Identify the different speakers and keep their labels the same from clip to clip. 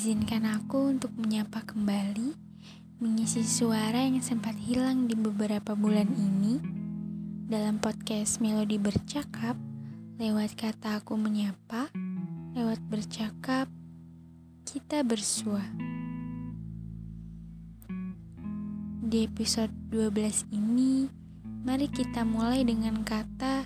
Speaker 1: Izinkan aku untuk menyapa kembali, mengisi suara yang sempat hilang di beberapa bulan ini dalam podcast Melodi Bercakap lewat kata aku menyapa, lewat bercakap kita bersua. Di episode 12 ini, mari kita mulai dengan kata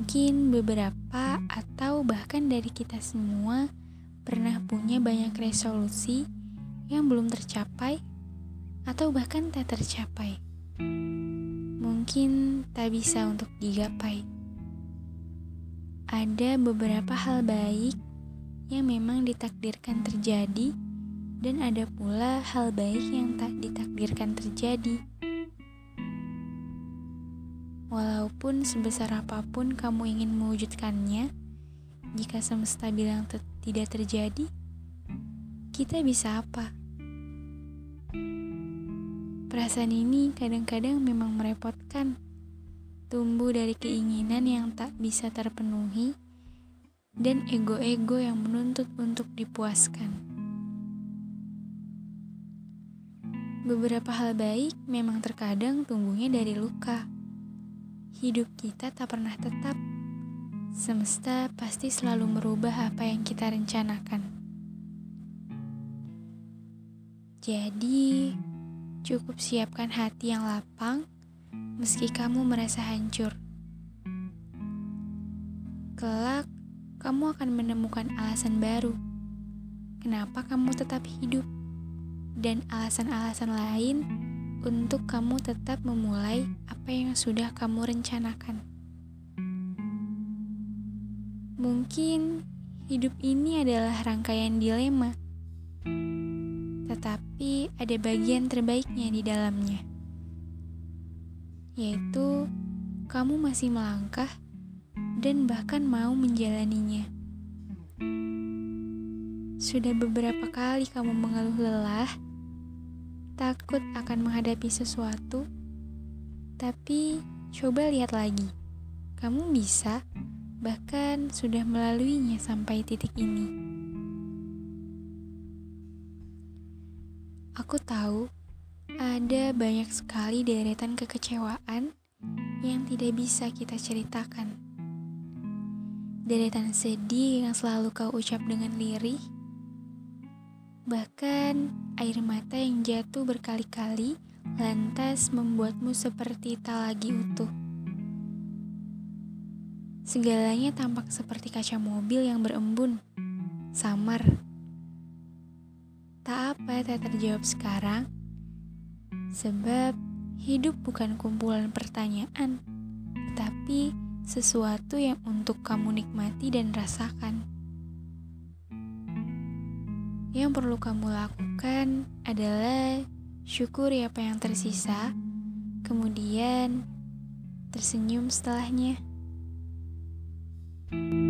Speaker 1: Mungkin beberapa atau bahkan dari kita semua pernah punya banyak resolusi yang belum tercapai atau bahkan tak tercapai. Mungkin tak bisa untuk digapai. Ada beberapa hal baik yang memang ditakdirkan terjadi dan ada pula hal baik yang tak ditakdirkan terjadi. Walaupun sebesar apa pun kamu ingin mewujudkannya, jika semesta bilang te tidak terjadi, kita bisa apa? Perasaan ini kadang-kadang memang merepotkan, tumbuh dari keinginan yang tak bisa terpenuhi dan ego-ego yang menuntut untuk dipuaskan. Beberapa hal baik memang terkadang tumbuhnya dari luka hidup kita tak pernah tetap. Semesta pasti selalu merubah apa yang kita rencanakan. Jadi, cukup siapkan hati yang lapang meski kamu merasa hancur. Kelak, kamu akan menemukan alasan baru. Kenapa kamu tetap hidup? Dan alasan-alasan lain untuk kamu tetap memulai apa yang sudah kamu rencanakan. Mungkin hidup ini adalah rangkaian dilema, tetapi ada bagian terbaiknya di dalamnya, yaitu kamu masih melangkah dan bahkan mau menjalaninya. Sudah beberapa kali kamu mengeluh lelah takut akan menghadapi sesuatu, tapi coba lihat lagi. Kamu bisa, bahkan sudah melaluinya sampai titik ini. Aku tahu ada banyak sekali deretan kekecewaan yang tidak bisa kita ceritakan. Deretan sedih yang selalu kau ucap dengan lirih, bahkan air mata yang jatuh berkali-kali lantas membuatmu seperti tak lagi utuh. Segalanya tampak seperti kaca mobil yang berembun, samar. Tak apa tak terjawab sekarang, sebab hidup bukan kumpulan pertanyaan, tetapi sesuatu yang untuk kamu nikmati dan rasakan. Yang perlu kamu lakukan adalah syukuri apa yang tersisa, kemudian tersenyum setelahnya. thank you